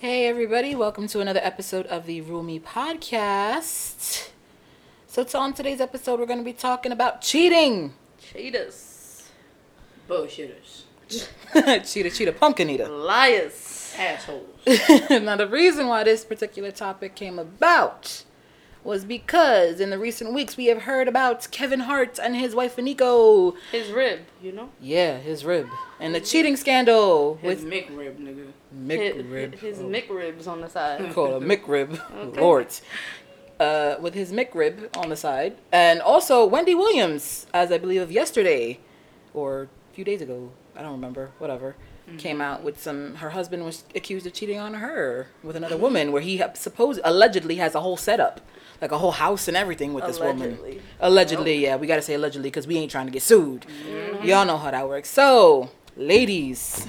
Hey, everybody, welcome to another episode of the Rumi podcast. So, on today's episode, we're going to be talking about cheating. Cheaters. Bullshitters. cheetah, cheetah, pumpkin eater. Liars. Assholes. now, the reason why this particular topic came about was because in the recent weeks we have heard about Kevin Hart and his wife Eniko. His rib, you know? Yeah, his rib. And the cheating scandal His with McRib, nigga. McRib. His, his McRibs on the side. called a McRib. Okay. Lord. Uh, with his McRib on the side. And also Wendy Williams, as I believe of yesterday or a few days ago. I don't remember. Whatever. Came out with some. Her husband was accused of cheating on her with another woman, where he supposed allegedly has a whole setup, like a whole house and everything with this woman. Allegedly. Allegedly, yeah, we gotta say allegedly because we ain't trying to get sued. Mm-hmm. Y'all know how that works. So, ladies,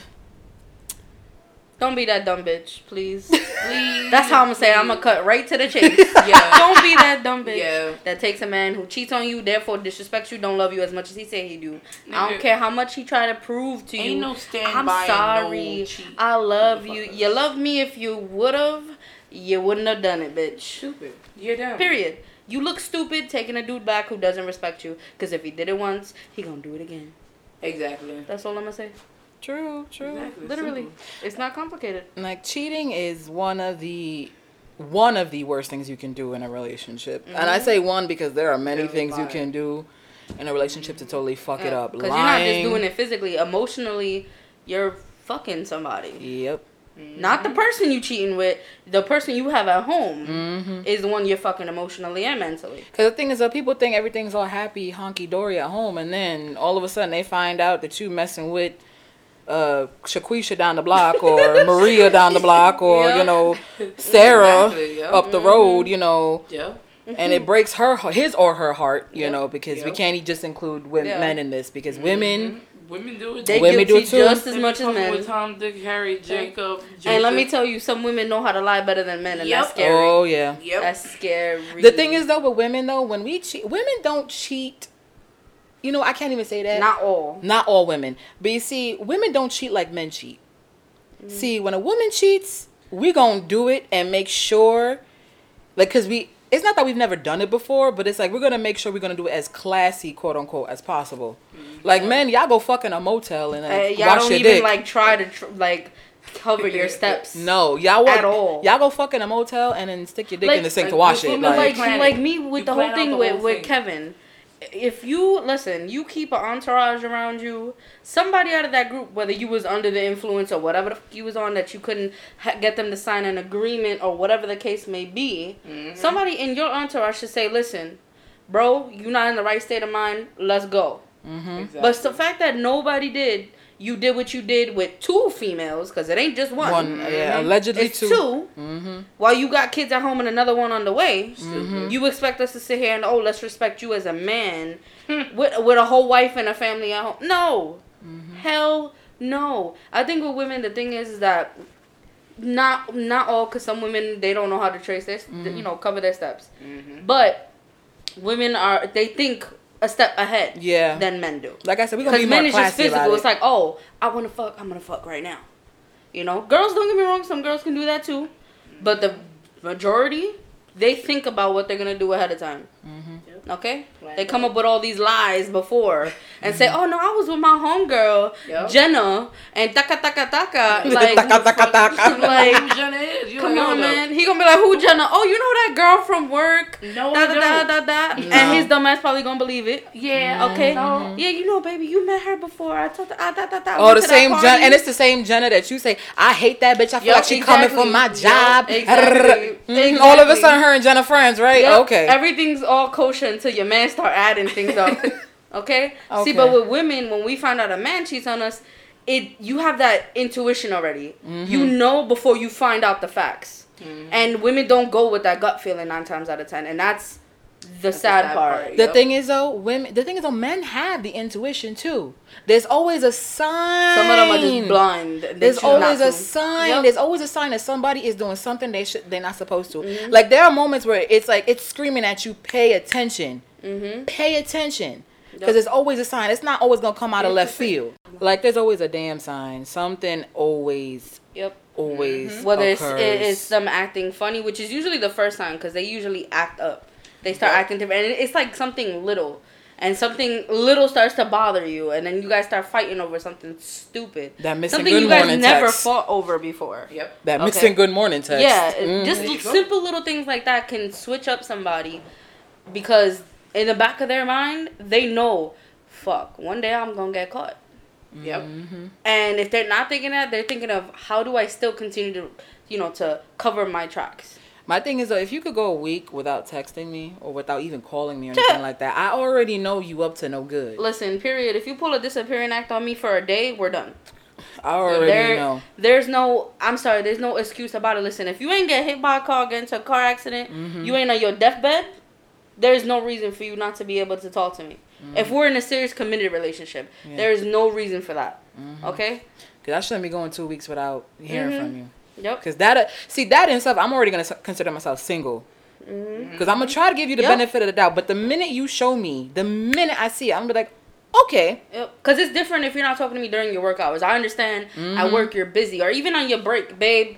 Don't be that dumb bitch, please. Please. That's how I'm gonna say. it. I'm gonna cut right to the chase. Yeah. Don't be that dumb bitch Yeah. that takes a man who cheats on you, therefore disrespects you, don't love you as much as he say he do. I don't care how much he try to prove to you. Ain't no stand I'm by sorry. no cheat. I love you. You love me if you would've. You wouldn't have done it, bitch. Stupid. You're dumb. Period. You look stupid taking a dude back who doesn't respect you. Because if he did it once, he gonna do it again. Exactly. That's all I'm gonna say. true, true. Exactly. Literally, Simple. it's not complicated. like cheating is one of the one of the worst things you can do in a relationship and i mm-hmm. say one because there are many Yeah, things you can do in a relationship to totally fuck it up Because you're not just doing it physically. Emotionally, you're fucking somebody. yep Not the person you cheating with. The person you have at home mm-hmm. is the one you're fucking emotionally and mentally. because the thing is that people think everything's all happy honky-dory at home and then all of a sudden they find out that you messing with uh Shaquisha down the block or Maria down the block or Yeah. you know Sarah Exactly, yeah. up the road you know Yeah. and it breaks her his or her heart you Yep. know because we can't just include women Yeah. men in this because women Women do it. They too. Women do guilty it too. just as much as fucking men. With Tom, Dick, Harry, Jacob. And let me tell you, some women know how to lie better than men, and that's scary. oh yeah Yep. That's scary. The thing is though with women though, when we cheat, women don't cheat. You know, I can't even say that. not all. Not all women, but you see, women don't cheat like men cheat. Mm. See, when a woman cheats, we gonna do it and make sure, like, cause we. It's not that we've never done it before, but it's like we're gonna make sure we're gonna do it as classy, quote unquote, as possible. Like men, y'all go fucking a motel and Uh, like, y'all wash don't your even dick. like try to tr- like cover your steps. no, y'all at walk, all. Y'all go fucking a motel and then stick your dick in the sink to wash it. Like, like like me with You the whole thing the with whole with thing. Kevin. If you listen, you keep an entourage around you. Somebody out of that group, whether you was under the influence or whatever the fuck you was on, that you couldn't ha- get them to sign an agreement or whatever the case may be. Mhm. Somebody in your entourage should say, "Listen, bro, you're not in the right state of mind. Let's go." hmm Exactly. But the fact that nobody did, you did what you did with two females, because it ain't just one. one, yeah, Mhm. allegedly It's two. two. Mm-hmm. While you got kids at home and another one on the way, Stupid. you expect us to sit here and oh, let's respect you as a man Hmm. with with a whole wife and a family at home. No, Mm-hmm. hell no. I think with women, the thing is that not not all, because some women they don't know how to trace this, Mm-hmm. you know, cover their steps. Mhm. But women are they think a step ahead Yeah. than men do. Like I said, we're gonna Because be more men is just physical. it. It's like, oh, I want to fuck. I'm gonna fuck right now. You know, girls don't get me wrong. Some girls can do that too, but the majority they think about what they're gonna do ahead of time. Mhm. Okay, Plan they come up with all these lies before and say, "Oh no, I was with my homegirl Yup. Jenna and taka taka taka." Like, Taka, taka, taka. like, Jenna is? You come on, hold man. He gonna be like, "Who Jenna? Oh, you know that girl from work." No, Da I da da da da. No. And his dumb ass probably gonna believe it. Yeah. Okay. No. Yeah, you know, baby, you met her before. I told her, ah, da, da, da. Oh, the same. Jenna, and it's the same Jenna that you say, I hate that bitch. I feel Yup, like she coming exactly. from my Yup, job. exactly. Mhm, All of a sudden, her and Jenna friends, right? Yep, Okay. Everything's all kosher until your man start adding things up. okay? Okay. See, but with women, when we find out a man cheats on us, it you have that intuition already. Mm-hmm. You know before you find out the facts. Mhm. And women don't go with that gut feeling nine times out of ten, and that's the sad, sad part. part. the Yep. thing is though, women. The thing is though, men have the intuition too. There's always a sign. Some of them are just blind. There's always a to. sign. Yep. There's always a sign that somebody is doing something they should they're not supposed to. Mhm. Like there are moments where it's like it's screaming at you, pay attention. Mm-hmm. Pay attention. because it's always a sign. It's not always gonna come out of left field. Like there's always a damn sign. Something always, Yep. always Whether it's occurs. it is them acting funny, which is usually the first time because they usually act up. They start Yep. acting different, and it's like something little, and something little starts to bother you, and then you guys start fighting over something stupid. that missing Something good you guys morning never text. fought over before. Yep. that Okay. missing good morning text. Yeah, Mhm. just There you go. simple little things like that can switch up somebody because in the back of their mind, they know, fuck, one day I'm gonna get caught. Yep. Mm-hmm. And if they're not thinking that, they're thinking of how do I still continue to, you know, to cover my tracks. My thing is though, if you could go a week without texting me or without even calling me or anything like that, I already know you up to no good. Listen, period. If you pull a disappearing act on me for a day, we're done. I already There, know. there's no. I'm sorry. There's no excuse about it. Listen, if you ain't get hit by a car, get into a car accident, Mm-hmm. you ain't on your deathbed. There's no reason for you not to be able to talk to me. If we're in a serious committed relationship, Mm-hmm. Yeah. there is no reason for that. Okay. Cause I shouldn't be going two weeks without hearing Mhm. from you. Yep. Cause that, uh, see that in itself, I'm already gonna consider myself single. Mm-hmm. Cause I'm gonna try to give you the Yep. benefit of the doubt, but the minute you show me, the minute I see it, I'm gonna be like, okay, Yep. Cause it's different if you're not talking to me during your work hours. I understand. Mm-hmm. At work, you're busy, or even on your break, babe.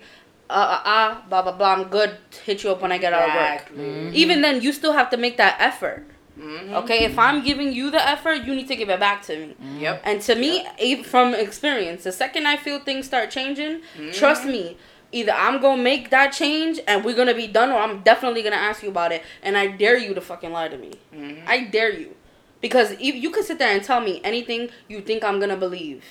Uh, uh, uh, blah blah blah. I'm good. Hit you up when I get out of work. Mm-hmm. Even then, you still have to make that effort. Mhm. Okay, if I'm giving you the effort, you need to give it back to me. Yep. And to me, e- from experience, the second I feel things start changing, trust me, either I'm gonna make that change and we're gonna be done, or I'm definitely gonna ask you about it. And I dare you to fucking lie to me. Mhm. I dare you, because if you can sit there and tell me anything you think I'm gonna believe,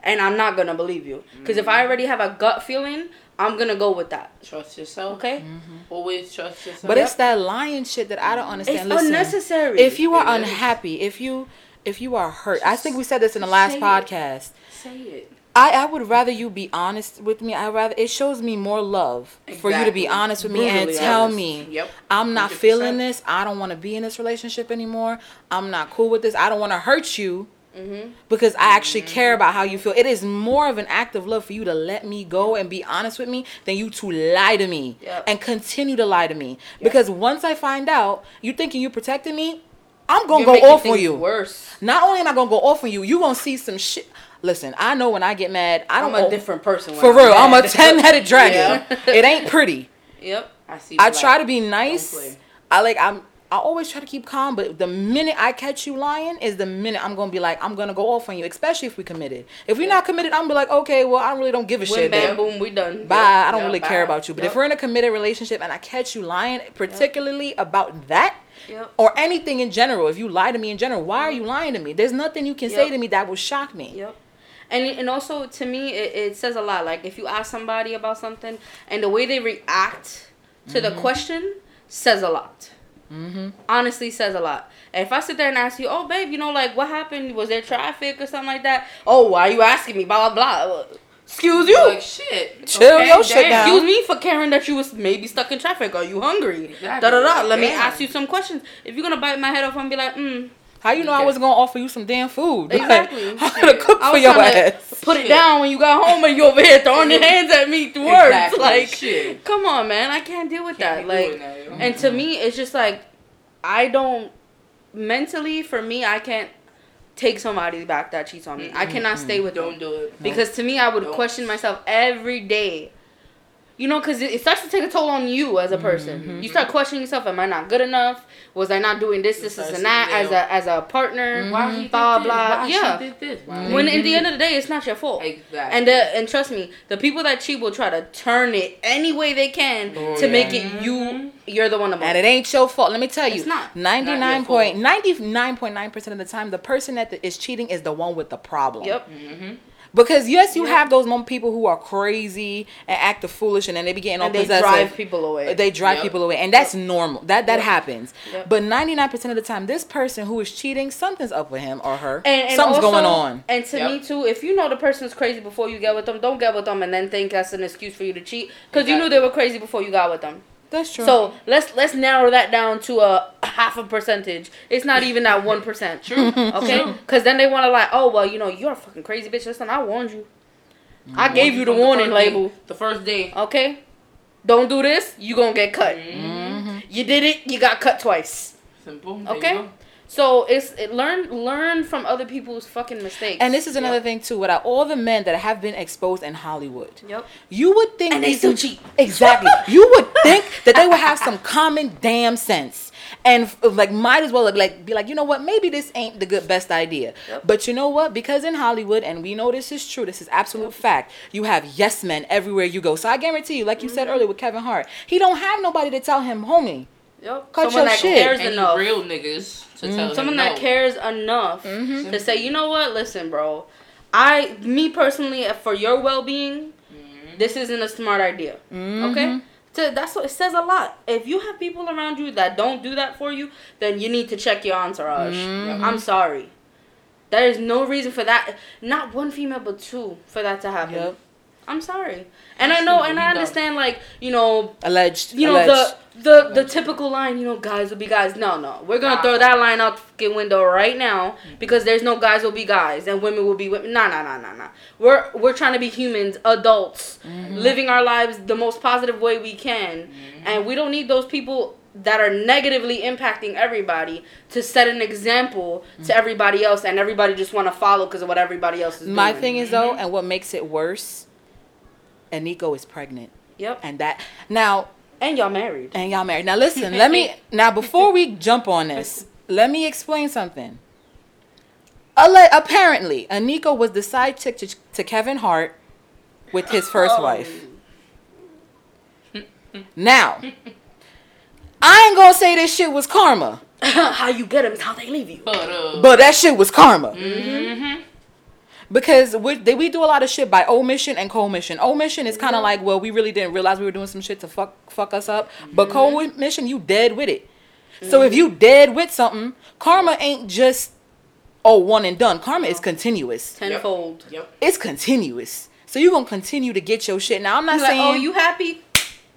and I'm not gonna believe you. Because if I already have a gut feeling, I'm gonna go with that. Trust yourself. Okay? Mm-hmm. Always trust yourself. but it's that lying shit that I don't understand. It's Listen, unnecessary. If you are It is. unhappy, if you if you are hurt, I think we said this in the last Say it. podcast. say it. I, I would rather you be honest with me. I rather it shows me more love for you to be honest with me and tell honest. me Yep. I'm not 100%. feeling this. I don't want to be in this relationship anymore. I'm not cool with this. I don't want to hurt you Mm-hmm. because I actually care about how you feel. It is more of an act of love for you to let me go and be honest with me than you to lie to me Yep. and continue to lie to me. Because once I find out you thinking you protecting me, I'm gonna You're go off on you. Worse. Not only am I gonna go off on you, you gonna see some shit. Listen, I know when I get mad, I I'm don't. a different person. when For real, I'm a ten-headed dragon. Yeah. It ain't pretty. Yep. I see. I the try to be nice. I like I'm. I always try to keep calm, but the minute I catch you lying is the minute I'm gonna be like, I'm gonna go off on you, especially if we committed. If we're not committed, I'm gonna be like, okay, well, I really don't give a shit. bam boom, we done. Bye. I don't Yep, really bye. care about you. But if we're in a committed relationship and I catch you lying, particularly about that, Yep. or anything in general, if you lie to me in general, why are you lying to me? There's nothing you can say to me that will shock me. Yep. And and also to me, it, it says a lot. Like if you ask somebody about something and the way they react to the mm-hmm. question says a lot. Mm-hmm. Honestly, says a lot. And if I sit there and ask you, oh babe, you know, like what happened? Was there traffic or something like that? Oh, why are you asking me? Blah blah blah. Excuse you. Like shit. Chill your shit down. Excuse me for caring that you was maybe stuck in traffic. Are you hungry? Exactly. Da da da. Let me ask you some questions. If you're gonna bite my head off and be like, mm, How you know I wasn't gonna offer you some damn food? Like, Exactly. I'm gonna cook I for your ass. put it Shit. down when you got home and you over here throwing your hands at me through words. Exactly. Like, Shit. come on, man, I can't deal with Can't that. Like, that, and to me, it's just like, I don't mentally for me, I can't take somebody back that cheats on me. I cannot stay with them. Don't them do it. because to me, I would Nope. question myself every day. You know, because it, it starts to take a toll on you as a person. You start questioning yourself: Am I not good enough? Was I not doing this, this, this, and that sitting as a as a partner? Why he did Blah this? blah. Why yeah. she did this? Why When he in the end of the day, it's not your fault. Exactly. And uh, and trust me, the people that cheat will try to turn it any way they can Oh, to yeah. make it you. You're the one to. And it ain't your fault. Let me tell you, It's not. ninety Not nine your point fault. ninety nine point nine percent of the time, the person that the, is cheating is the one with the problem. Yep. Mm-hmm. Because yes, you Yeah. have those moment people who are crazy and act the foolish, and then they be getting all And they possessive. drive people away. They drive Yep. people away, and that's normal. That that Yep. happens. Yep. But ninety nine percent of the time, this person who is cheating, something's up with him or her. and, and Something's also- going on. And to Yep. me too, if you know the person's crazy before you get with them, don't get with them and then think that's an excuse for you to cheat because you knew they were crazy before you got with them. That's true. So let's let's narrow that down to a half a percentage. It's not even that one percent. True. Okay. Because then they want to like, oh well, you know, you're a fucking crazy bitch. Listen, I warned you. I gave you the warning first label. day- The first day. Okay? Don't do this, you gonna get cut. Mm-hmm. You did it, you got cut twice. Simple. There Okay? You go. So it's it, learn learn from other people's fucking mistakes. And this is another Yep. thing too. Without all the men that have been exposed in Hollywood, Yep. you would think And they these- still cheat. Exactly. you would think that they would have some common damn sense. And f- like might as well like, like be like, you know what, maybe this ain't the good best idea. Yep. But you know what? Because in Hollywood, and we know this is true, this is absolute fact, you have yes men everywhere you go. So I guarantee you, like you Mm-hmm. said earlier with Kevin Hart, he don't have nobody to tell him, homie. Yep. Cut Someone your that shit. cares Any enough. real niggas to Mm. tell Someone him that no. cares enough Mm-hmm. to say, you know what? Listen, bro. I, me personally, for your well being, Mhm. this isn't a smart idea. Okay. So that's what it says a lot. If you have people around you that don't do that for you, then you need to check your entourage. Mhm. I'm sorry. There is no reason for that. Not one female, but two for that to happen. Yep. I'm sorry. And I know, and I understand, like you know, Alleged. you know alleged. the the the typical line. You know, guys will be guys. No, no, we're gonna Nah. throw that line out the fucking window right now because there's no guys will be guys and women will be women. Nah, nah, nah, nah, nah. We're we're trying to be humans, adults, mm-hmm. living our lives the most positive way we can, mm-hmm. and we don't need those people that are negatively impacting everybody to set an example to mm-hmm. everybody else and everybody just want to follow because of what everybody else is doing. My thing is though, and what makes it worse, Eniko is pregnant. Yep. And that now And y'all married. and y'all married. Now listen, let me now before we jump on this, let me explain something. Ale- apparently, Eniko was the side chick to, to Kevin Hart with his first Oh. wife. Now, I ain't gonna say this shit was karma, how you get them is how they leave you. But uh, but that shit was karma. mhm. Because we, we do a lot of shit by omission and commission. Omission is kind of like, well, we really didn't realize we were doing some shit to fuck fuck us up. But commission, you dead with it. So if you dead with something, karma ain't just oh one and done. Karma is continuous. Tenfold. Yep. It's continuous. So you gonna continue to get your shit. Now I'm not Like, oh, saying, oh, you happy?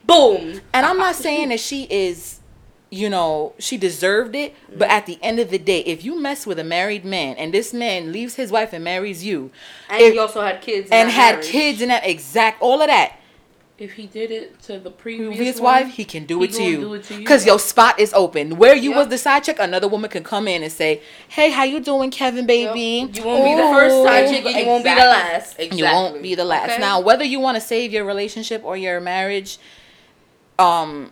Boom. and I'm not saying that she is, you know, she deserved it. But at the end of the day, if you mess with a married man and this man leaves his wife and marries you, And If- he also had kids. and had marriage. kids and that exact all of that If he did it to the previous, previous one, wife, he can do he it to you. do it to you. Cause your spot is open. Where you Yep. was the side chick, another woman can come in and say, "Hey, how you doing, Kevin, baby? Yep. You won't be the first side chick, and you won't be the last. Exactly. You won't be the last. Okay. Now, whether you want to save your relationship or your marriage, um,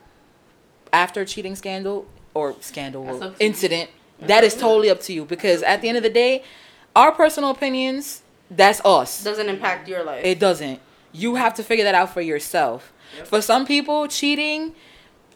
after cheating scandal or scandal or up you. incident, that is totally up to you. Because at the end of the day, our personal opinions, that's us. Doesn't impact your life. It doesn't. You have to figure that out for yourself. Yep. For some people, cheating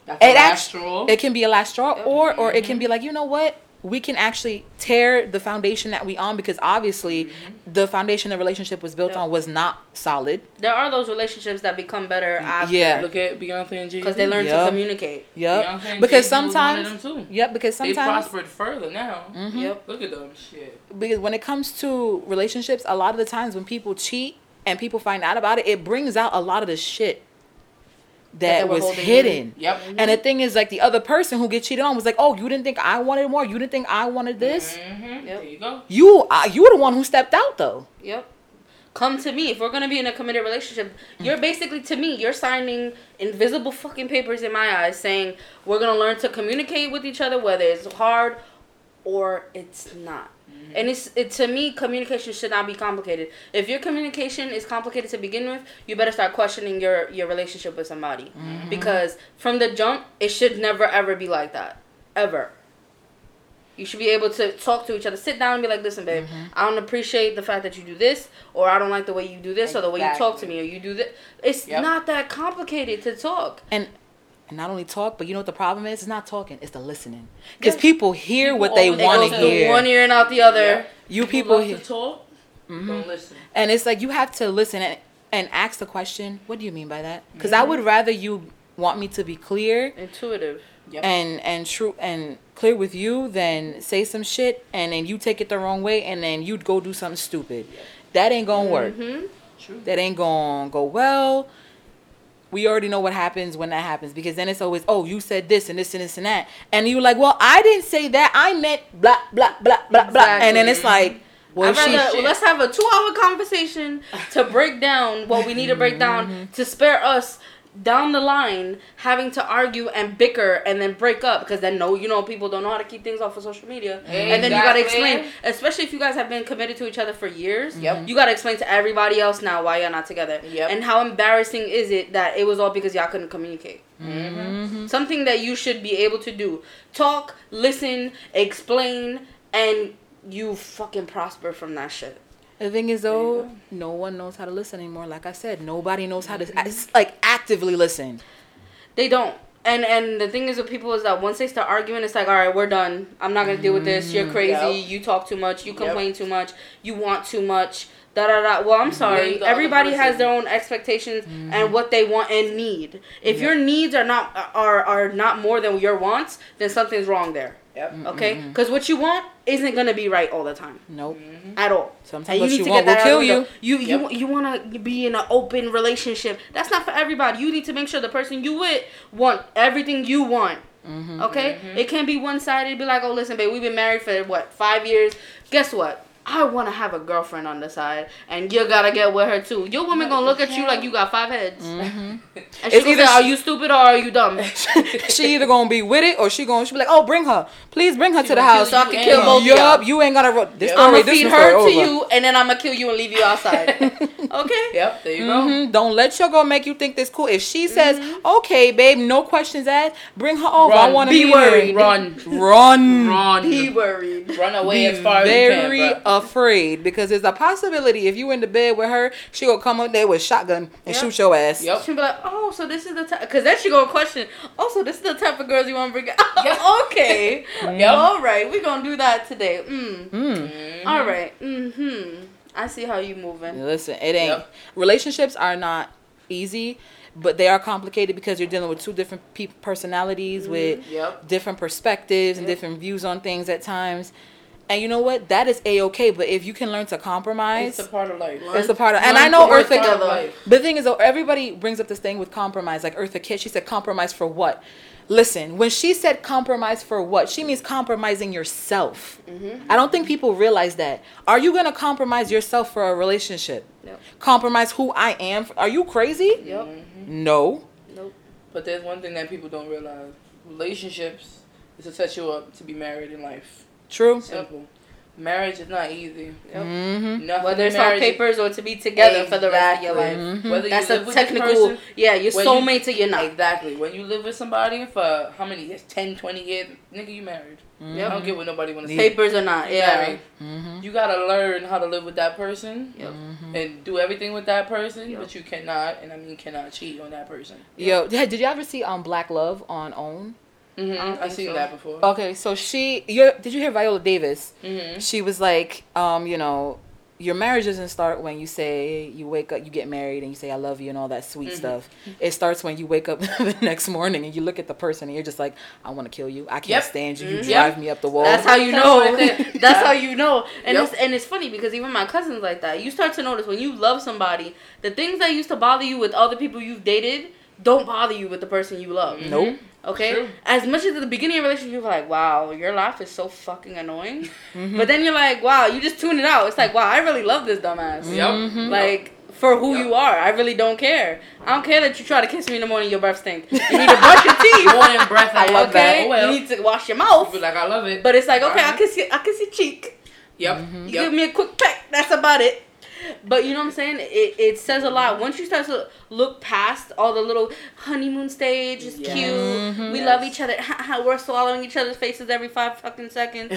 That's the it last actually straw. it can be a last straw, Yep. or or it can mm-hmm. be like you know what we can actually tear the foundation that we on because obviously the foundation the relationship was built Yep. on was not solid. there are those relationships that become better after. Yeah. Look at Beyonce and Jay Because they learn Yeah. to communicate. Yep. And Because Jay-Z was one of sometimes, them too. yep. Because sometimes They prospered further now. Mhm. Yep. Look at them shit. because when it comes to relationships, a lot of the times when people cheat and people find out about it, it brings out a lot of the shit they that was holding hidden. Yep. And the thing is, like the other person who get cheated on was like, "Oh, you didn't think I wanted more? You didn't think I wanted this? Mm-hmm. Yep. There you go. You, uh, you were the one who stepped out, though." Yep. Come to me. If we're gonna be in a committed relationship, you're basically to me, you're signing invisible fucking papers in my eyes saying we're gonna learn to communicate with each other, whether it's hard or it's not. And it's it to me, communication should not be complicated. If your communication is complicated to begin with, you better start questioning your your relationship with somebody. Mm-hmm. Because from the jump, it should never ever be like that. Ever. You should be able to talk to each other. Sit down and be like, listen, babe, mm-hmm. I don't appreciate the fact that you do this, or I don't like the way you do this, or the way you talk to me, or you do this. It's Yep. not that complicated to talk. and and not only talk, but you know what the problem is? It's not talking; it's the listening. Because Yeah. people hear People what they always want to to hear. one ear and out the other. Yeah. you people love hear, to talk. Mhm. Don't listen. and it's like you have to listen and, and ask the question. What do you mean by that? Because I would rather you want me to be clear Intuitive. Yep. and and true and clear with you than say some shit and then you take it the wrong way and then you'd go do something stupid. That ain't gonna work. Mm-hmm. True. that ain't gonna go well. We already know what happens when that happens because then it's always, oh, you said this and this and this and that. And you're like, well, I didn't say that. I meant blah, blah, blah, blah, blah. And then it's like, well, rather, shit. let's have a two hour conversation to break down what we need to break down mm-hmm. to spare us down the line having to argue and bicker and then break up because then no, you know, people don't know how to keep things off of social media, and then you gotta explain, especially if you guys have been committed to each other for years. Yep. You gotta explain to everybody else now why you're not together. Yep. And how embarrassing is it that it was all because y'all couldn't communicate? Mm-hmm. Something that you should be able to do. Talk, listen, explain, and you fucking prosper from that shit. The thing is, though, no one knows how to listen anymore. Like I said, nobody knows how to mm-hmm. like actively listen. They don't. And and the thing is with people is that once they start arguing, it's like, all right, we're done. I'm not gonna deal with this. You're mm-hmm. crazy. Yep. You talk too much. You Yep. complain too much. You want too much. Da da da. Well, I'm sorry. Blame the Everybody has their own expectations and mm-hmm. what they want and need. If your needs are not are are not more than your wants, then something's wrong there. Yep. Okay? Because what you want isn't gonna be right all the time Nope. at all. Sometimes what you want will out kill of the you. You you Yep. you want to be in an open relationship. That's not for everybody. You need to make sure the person you with want everything you want. Mm-hmm. Okay, it can't be one sided. Be like, oh, listen, babe, we've been married for what five years. Guess what? I want to have a girlfriend on the side, and you gotta get with her too. Your woman gonna look at you like you got five heads, and she It's gonna either say, "Are you stupid or are you dumb?" she either gonna be with it or she gonna she be like, oh, bring her, please bring her to the house. So I can kill both of y'all. Yup, you ain't gonna. Ro- this Yep. story, I'm gonna feed story her to over. you, and then I'm gonna kill you and leave you outside. okay. Yep. There you go. Mhm. Don't let your girl make you think this cool. If she says, Mm-hmm. "Okay, babe, no questions asked, bring her over. I want to Be meet her." worried. Run. Run. Run. Be worried. Run away Be as far as you can. Bro. afraid because there's a possibility if you in the bed with her, she gonna come up there with shotgun and Yep. shoot your ass. Yep. She'll be like, oh, so this is the type, because then she gonna question, oh, so this is the type of girls you want to bring out. Yep. okay. Yep. All right, we gonna do that today. Mm. Mm. Mhm. All right. Mm-hmm. I see how you moving. Listen, it ain't. Yep. Relationships are not easy, but they are complicated because you're dealing with two different pe- personalities with Yep. different perspectives and different views on things at times. And you know what? That is a okay. But if you can learn to compromise, It's a part of life. it's a part of. And I know to work Eartha. Life. The thing is, though, everybody brings up this thing with compromise. Like Eartha Kitt, she said compromise for what? Listen, when she said compromise for what, she means compromising yourself. Mm-hmm. I don't think people realize that. Are you gonna compromise yourself for a relationship? Yep. Compromise who I am? Are you crazy? Yep. No. Nope. But there's one thing that people don't realize: relationships is to set you up to be married in life. True. Simple. Marriage is not easy. Yep. Mm-hmm. Whether it's on papers or to be together for the rest of your life. Exactly. Whether That's you a live with this technical. person- yeah, you're when you- soulmate till you're not. Exactly. When you live with somebody for how many years? 10, 20 years? Nigga, you married. Yeah, I Yep. don't get what nobody wants to say. Papers or not. You Yeah. married. Mm-hmm. You gotta learn how to live with that person Yep. and do everything with that person, Yep. but you cannot, and I mean cannot cheat on that person. Yo, yeah, did you ever see um Black Love on OWN? Mm-hmm. I've seen so. that before. Okay, so she, you did you hear Viola Davis? Mm-hmm. She was like, um, you know, your marriage doesn't start when you say you wake up, you get married, and you say I love you and all that sweet Mhm. stuff. It starts when you wake up the next morning and you look at the person and you're just like, I want to kill you. I can't Yep. stand you. You Mhm. drive me up the wall. That's how you know. what I think. That's how you know. And Yep. it's and it's funny because even my cousins like that. You start to notice when you love somebody, the things that used to bother you with other people you've dated don't bother you with the person you love. Nope. Okay? True. As much as at the beginning of a relationship you're like, wow, your laugh is so fucking annoying. Mhm. But then you're like, wow, you just tune it out. It's like, wow, I really love this dumbass. Yep. Mhm. Like for who Yep. you are. I really don't care. I don't care that you try to kiss me in the morning, your breath stinks. You need to brush your teeth. Morning breath. I love that. okay? Oh, well. You need to wash your You mouth. be like, I love it. But it's like, okay, I Alright. kiss you, I kiss your cheek. Yep. Mhm. You Yep. give me a quick peck. That's about it. But you know what I'm saying? It, it says a lot. Once you start to look past all the little honeymoon stage, it's Yes. cute. Mhm. We Yes. love each other. How we're swallowing each other's faces every five fucking seconds.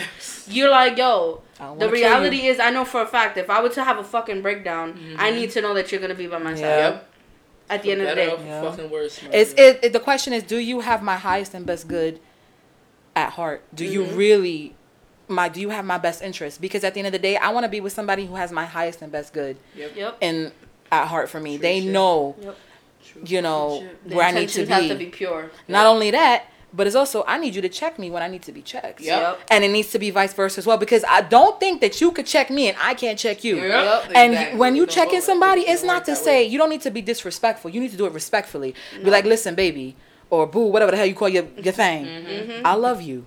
You're like, yo, the reality you. is, I know for a fact, if I were to have a fucking breakdown, I Mhm. need to know that you're gonna be by my side Yep. at the end of the day. or Yeah. fucking worse. It's it, it. The question is, do you have my highest and best good at heart? Do you Mhm. really? My do you have my best interest? Because at the end of the day, I want to be with somebody who has my highest and best good Yep. Yep. and at heart for me. True they shit. know, Yep. True. you know, True where I need to intentions have be. to be pure. Not only that, but it's also I need you to check me when I need to be checked. Yep. And it needs to be vice versa as well because I don't think that you could check me and I can't check you. Yep. And Exactly. when you Don't checking work- somebody, it's not to say way. you don't need to be disrespectful. You need to do it respectfully. Be like, listen, baby, or boo, whatever the hell you call your your thing. Mm-hmm. I love you,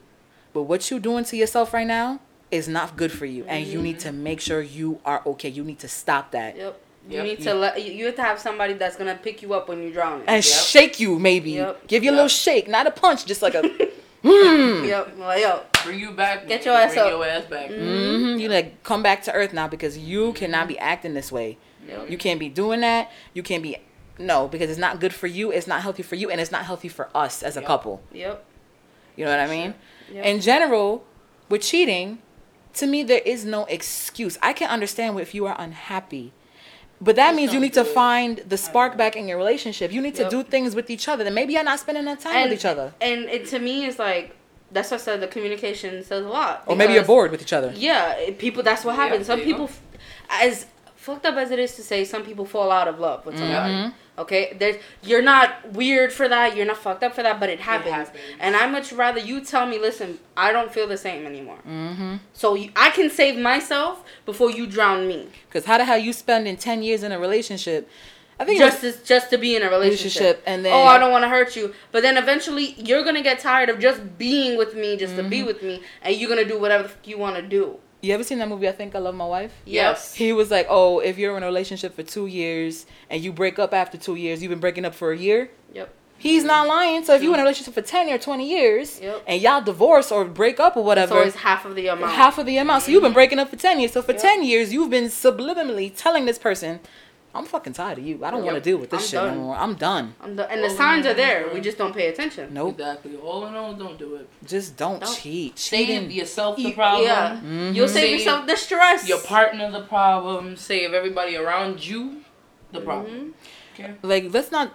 but what you're doing to yourself right now is not good for you, and you need to make sure you are okay. You need to stop that. Yep. You Yep. need to let you you have to have somebody that's gonna pick you up when you're drowning and Yep. shake you maybe. Yep. Give you a little shake, not a punch, just like a. mm. Yep. Like, yo. Bring you back. Get your ass Bring up. your ass back. Mm-hmm. You like come back to earth now because you cannot be acting this way. Yep. You can't be doing that. You can't be no because it's not good for you. It's not healthy for you, and it's not healthy for us as a Yep. couple. Yep. You know what I mean? Yep. In general, with cheating, to me there is no excuse. I can understand if you are unhappy. But that Just means you don't need to it. find the spark back in your relationship. You need to do things with each other. Then maybe you're not spending enough time and with each other. And it to me is like that's what I said. The communication says a lot. Or maybe you're bored with each other. Yeah, people. That's what Yeah, happens. Some people, f- as fucked up as it is to say, some people fall out of love with somebody. Mhm. Okay, there's you're not weird for that. You're not fucked up for that, but it happens. happens. And I much rather you tell me, listen, I don't feel the same anymore. Mm-hmm. So you, I can save myself before you drown me. Because how the hell you spending ten years in a relationship? I think it was- Just just to be in a relationship. relationship and then oh, I don't want to hurt you. But then eventually you're gonna get tired of just being with me, just to Mm-hmm. be with me, and you're gonna do whatever the fuck you want to do. You ever seen that movie? I think I love my wife. Yes. He was like, "Oh, if you're in a relationship for two years and you break up after two years, you've been breaking up for a year." Yep. He's not lying. So if you're in a relationship for ten or twenty years Yep. and y'all divorce or break up or It's whatever, always half of the amount. half of the amount. So you've been mm-hmm. breaking up for ten years. So for Yep. ten years, you've been subliminally telling this person, "I'm fucking tired of you. I don't want to deal with this I'm shit no done. more. I'm done. I'm the- and the signs are yeah. there. We just don't pay attention. Nope. Exactly. All in all, don't do it. Just don't Nope. cheat. Save yourself the You- problem. Yeah. Mhm. You'll save Save yourself the stress. Your partner the problem. Save everybody around you the problem. Okay. Like let's not.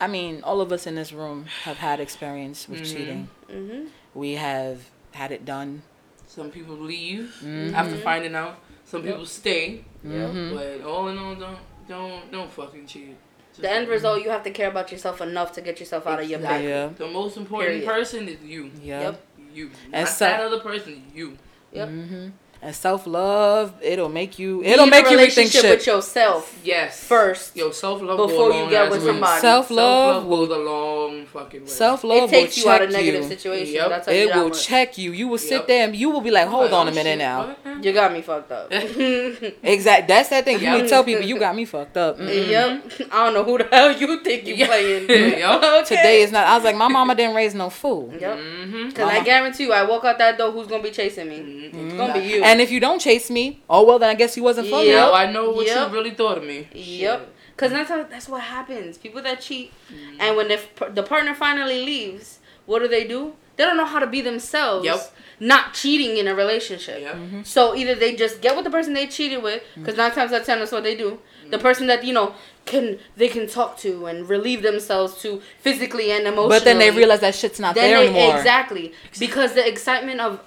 I mean, all of us in this room have had experience with Mhm. cheating. Mm-hmm. We have had it done. Some people leave Mhm. after finding out. Some Yep. people stay. Mhm. But all in all, don't don't don't fucking cheat. Just The end don't. result, you have to care about yourself enough to get yourself out of your Exactly. bed. Yeah. The most important Period. person is you. Yeah. Yep. You. And Not so- that other person. You. Yep. hmm And self love, it'll make you. Be It'll in a make you rethink relationship shit. with yourself Yes. first. your self love Before you get with somebody. Self-love Self love a long fucking way. Self love takes will you out of negative you. situations. Yep. That's how It you will will check you. You will sit Yep. there and you will be like, hold on a oh, minute shit, now. what? You got me fucked up. Exact. That's that thing. You Yep. tell people you got me fucked up. Mm-mm. Yep. I don't know who the hell you think you Yeah. playing. Yep. okay. Today is not. I was like, my mama didn't raise no fool. Yep. Mm-hmm. Because I guarantee you, I walk out that door, who's gonna be chasing me? Mm-hmm. It's gonna be you. And if you don't chase me, oh well, then I guess you wasn't for Yep. Now me. I know what Yep. you really thought of me. Yep. Because that's how, that's what happens. People that cheat, Mm-hmm. and when the the partner finally leaves, what do they do? They don't know how to be themselves. Yep. Not cheating in a relationship. Yep. Mm-hmm. So either they just get with the person they cheated with, because nine times out of ten that's what they do. Mm-hmm. The person that you know can they can talk to and relieve themselves to physically and emotionally. But then they realize that shit's not Then there they- anymore. exactly because the excitement of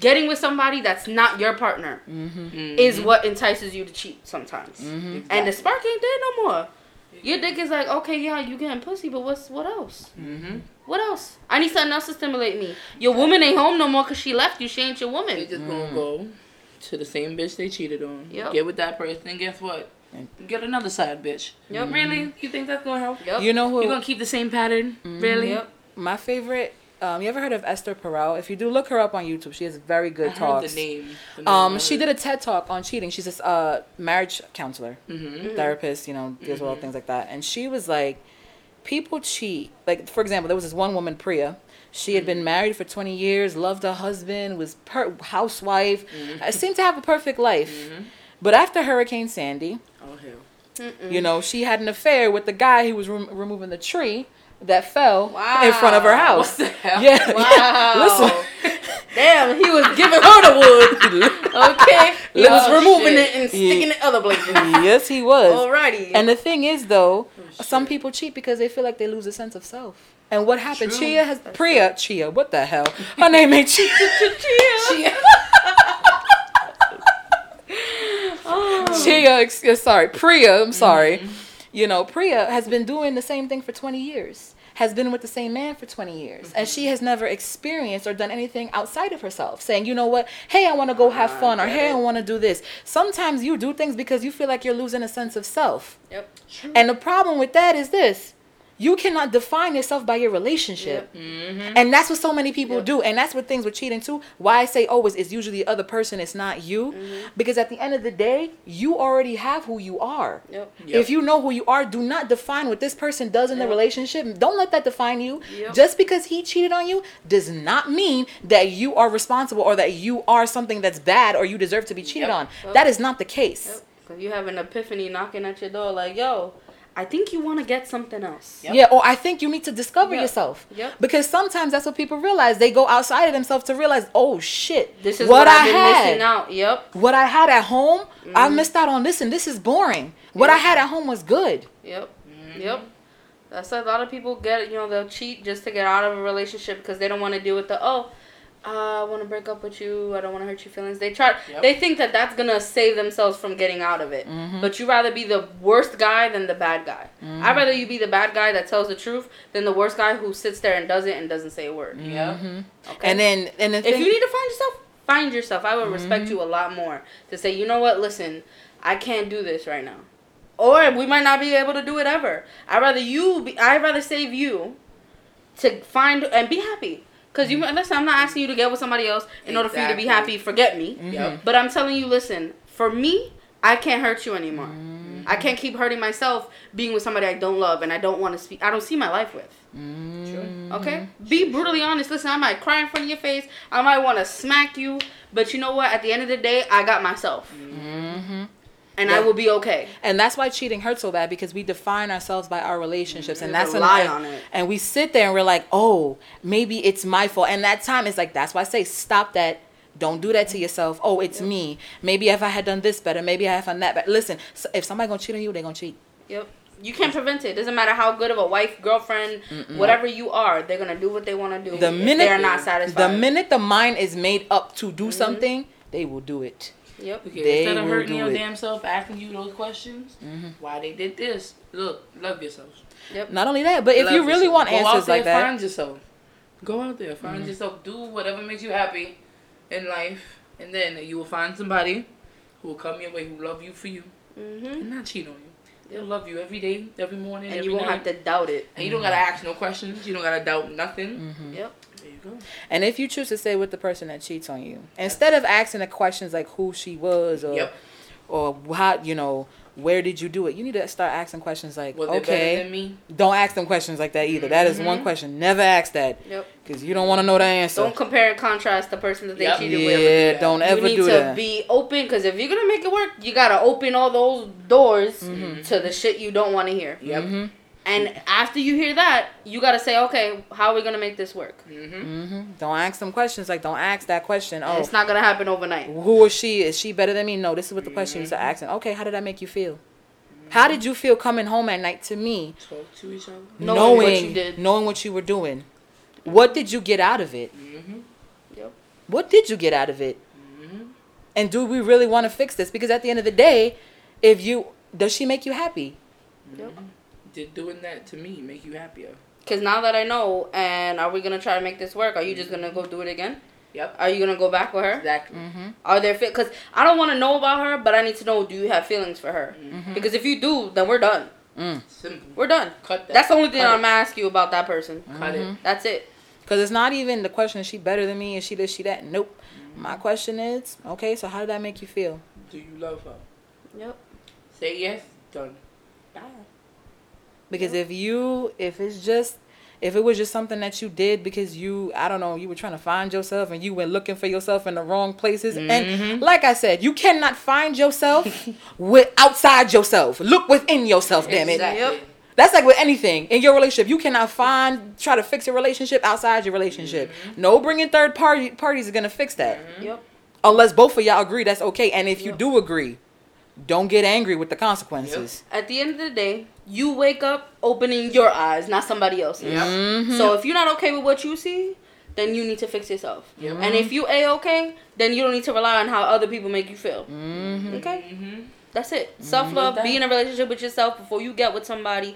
getting with somebody that's not your partner Mm-hmm. is what entices you to cheat sometimes. Mm-hmm. And the spark ain't there no more. Your dick is like, okay, yeah, you getting pussy, but what's what else? Mm-hmm. What else? I need something else to stimulate me. Your woman ain't home no more because she left you. She ain't your woman. You just Mm. gonna go to the same bitch they cheated on. Yep. Get with that person, and guess what? Get another side bitch. Yep. Really? You think that's gonna help? Yep. You know who? You gonna keep the same pattern? Really? Yep. my favorite. Um, you ever heard of Esther Perel? If you do, look her up on YouTube. She has very I good heard talks. the name. The name Um, she did a TED talk on cheating. She's a uh, marriage counselor, Mm-hmm. therapist. You know, deals with all things like that. And she was like, people cheat. Like for example, there was this one woman, Priya. She had been married for 20 years, loved her husband, was per- housewife, uh, seemed to have a perfect life. But after Hurricane Sandy, Oh hell. you know, she had an affair with the guy who was rem- removing the tree that fell in front of her house. What the hell? Yeah. Wow. Listen. Damn, he was giving her the wood. Okay. He was Oh, removing shit. it and sticking it other places. yes, he was. Alrighty. And the thing is, though, Oh, some people cheat because they feel like they lose a sense of self. And what happened? True. Chia has Priya. Chia, what the hell? Her name ain't Chia. Chia. Oh. Chia, uh, sorry, Priya. I'm sorry. Mm-hmm. You know, Priya has been doing the same thing for 20 years. Has been with the same man for 20 years, and she has never experienced or done anything outside of herself. Saying, you know what? Hey, I want to go ah, have I fun, or hey, I want to do this. Sometimes you do things because you feel like you're losing a sense of self. Yep. True. And the problem with that is this You cannot define yourself by your relationship. Mm-hmm. And that's what so many people Yep. do. And that's what things with cheating too. Why I say always it's usually the other person, it's not you. Mm-hmm. Because at the end of the day, you already have who you are. Yep. Yep. If you know who you are, do not define what this person does in the relationship. Don't let that define you. Yep. Just because he cheated on you does not mean that you are responsible or that you are something that's bad or you deserve to be cheated Yep. on. Yep. That is not the case. Yep. 'Cause you have an epiphany knocking at your door, like, yo, I think you want to get something else. Yep. Yeah, or I think you need to discover Yep. yourself. Yep. Because sometimes that's what people realize. They go outside of themselves to realize, oh shit, This is what, I've been had. missing out. Yep. What I had at home, I Mm-hmm. missed out on this, and this is boring. What I had at home was good. Yep. Yep. That's a lot of people get. You know, they'll cheat just to get out of a relationship because they don't want to deal with the oh. Uh, I want to break up with you. I don't want to hurt your feelings. They try. Yep. They think that that's gonna save themselves from getting out of it. Mm-hmm. But you rather be the worst guy than the bad guy. I'd rather you be the bad guy that tells the truth than the worst guy who sits there and does it and doesn't say a word. Yeah. Okay. And then, and then, if you need to find yourself, find yourself. I would Mm-hmm. respect you a lot more to say, you know what, listen, I can't do this right now, or we might not be able to do it ever. I'd rather you be. I'd rather save you to find and be happy. Cause you listen, I'm not asking you to get with somebody else in order for you to be happy. Forget me. Yep. But I'm telling you, listen, for me, I can't hurt you anymore. Mm-hmm. I can't keep hurting myself being with somebody I don't love and I don't want to speak. I don't see my life with. Mm-hmm. Okay? Be brutally honest. Listen, I might cry in front of your face. I might want to smack you. But you know what? At the end of the day, I got myself. Mm-hmm. And I will be okay. And that's why cheating hurts so bad because we define ourselves by our relationships, and that's rely and, on it. And we sit there and we're like, oh, maybe it's my fault. And that time is like that's why I say stop that. Don't do that to yourself. Oh, it's me. Maybe if I had done this better, maybe I have done that better. Listen, so if somebody gonna cheat on you, they gonna cheat. Yep. You can't prevent it. Doesn't matter how good of a wife, girlfriend, whatever you are, they're gonna do what they want to do. The minute they're not satisfied. the minute the mind is made up to do something, they will do it. Yep. Okay, They instead of hurting your it. damn self, asking you those questions, why they did this. Look, love yourself. Yep. Not only that, but if Love you really yourself. want Go out there, like that, find yourself. Go out there, find yourself. Do whatever makes you happy in life, and then you will find somebody who will come your way, who love you for you, hmm and not cheat on you. They'll love you every day, every morning, And every you won't night. have to doubt it. And you don't gotta ask no questions. You don't gotta doubt nothing. Mm-hmm. Yep. There you go. and if you choose to stay with the person that cheats on you, instead of asking the questions like who she was or Yep. or how you know where did you do it, you need to start asking questions like, Was okay, don't ask them questions like that either. That is one Mhm. question. Never ask that Yep. because you don't want to know the answer. Don't compare and contrast the person that they Yep. cheated yeah, with. Yeah. don't You ever need do to that. be open because if you're gonna make it work, you gotta open all those doors Mm-hmm. to the shit you don't want to hear. Yep. Mhm. And after you hear that, you gotta say, okay, how are we gonna make this work? Mm-hmm. hmm Don't ask them questions like don't ask that question. Oh, it's not gonna happen overnight. who is she? Is she better than me? No, this is what the question you start asking. Okay, how did that make you feel? How did you feel coming home at night to me, Talk to each other. Knowing what you did. knowing what you were doing? What did you get out of it? Mm-hmm. Yep. What did you get out of it? Mm-hmm. And do we really want to fix this? Because at the end of the day, if you does she make you happy? Yep. Did doing that to me make you happier? Because now that I know, and are we gonna try to make this work? Are you just gonna go do it again? Yep. Are you gonna go back with her? Exactly. Mm-hmm. Are there fit? Because I don't want to know about her, but I need to know. Do you have feelings for her? Mm-hmm. Because if you do, then we're done. Mm. Simple. We're done. Cut that. That's the only thing Cut I'm gonna ask you about that person. it. Cut it. That's it. Because it's not even the question, is she better than me? Is she this, she that? Nope. My question is, okay, so how did that make you feel? Do you love her? Yep. Say yes. Done. Bye. Because if you, if it's just, if it was just something that you did because you, I don't know, you were trying to find yourself and you went looking for yourself in the wrong places. And mm-hmm. like I said, you cannot find yourself with outside yourself. Look within yourself, damn it. Exactly. Yep. That's like with anything in your relationship. You cannot find, try to fix your relationship outside your relationship. Mm-hmm. No bringing third party parties is gonna fix that. Mm-hmm. Yep. Unless both of y'all agree that's okay. And if you do agree, don't get angry with the consequences. At the end of the day, you wake up opening your eyes, not somebody else's. Yep. Mhm. So if you're not okay with what you see, then you need to fix yourself. Yep. And if you a okay, then you don't need to rely on how other people make you feel. Mhm. Okay. Mm-hmm. That's it. Self love. That- Be in a relationship with yourself before you get with somebody.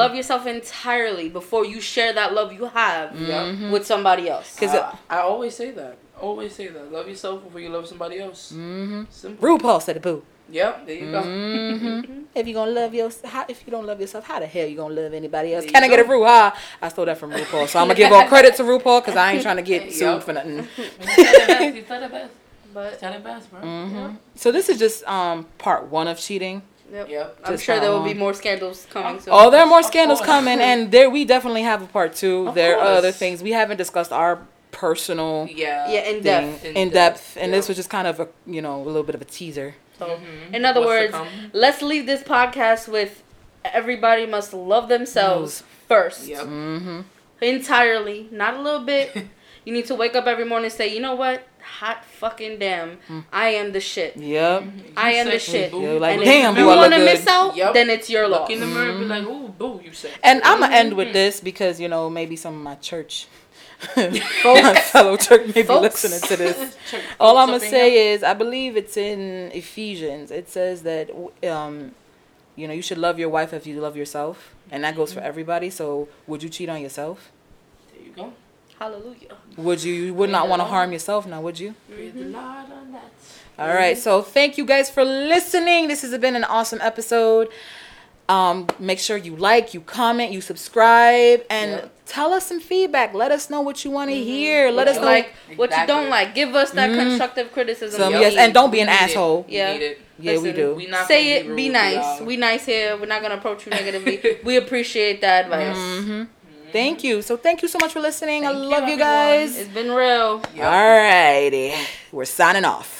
Love yourself entirely before you share that love you have Yep. with somebody else. 'Cause I, I always say that. always say that. Love yourself before you love somebody else. Mm-hmm. Simple. RuPaul said it, boo. Yep, there you go. Mm-hmm. if you gonna love yourself, how, if you don't love yourself, how the hell you gonna love anybody else? There Can I you get a go. Ru? Ah, I stole that from RuPaul, so I'm gonna give all credit to RuPaul because I ain't trying to get sued Yup. for nothing. You said it best. You said it best. But Said it best, bro. hmm So this is just um part one of cheating. yep. Yep. I'm sure there will be more scandals coming soon. Oh, there are more scandals coming, and there we definitely have a part two. Of there are other things we haven't discussed our personal Yeah. yeah, in depth. in, In depth, depth, and yeah. this was just kind of a you know a little bit of a teaser. So, Mhm. in other What's words, let's leave this podcast with everybody must love themselves first. Yep. Mm-hmm. Entirely, not a little bit. you need to wake up every morning and say, you know what? Hot fucking damn. Mm. I am the shit. Yep. I am the shit. boo. Like, and damn, if you do I look want to miss out, Yep. then it's your Look loss. in the mirror and be like, Mm-hmm. ooh, boo, you said. And I'm gonna end with Mhm. this because you know maybe some of my church, my fellow church may be listening to this. All I'm gonna up say is I believe it's in Ephesians. It says that um, you know you should love your wife if you love yourself, and that goes for everybody. So would you cheat on yourself? There you go. Hallelujah. Would you? You would not want to harm yourself now, would you? Praise the Lord on that. All right. So thank you guys for listening. This has been an awesome episode. Um, make sure you like, you comment, you subscribe, and Yeah. Tell us some feedback. Let us know what you want to hear. Let What us know. like, what you don't like. Give us that Mhm. constructive criticism. Some- yes, and don't be an need asshole. We Yeah. need it. Yeah, we do. We not Say it. rude Be nice. y'all. We nice here. We're not gonna approach you negatively. we appreciate that advice. hmm Thank you. So thank you so much for listening. I Thank you, love you everyone. guys. It's been real. Yep. All righty. We're signing off.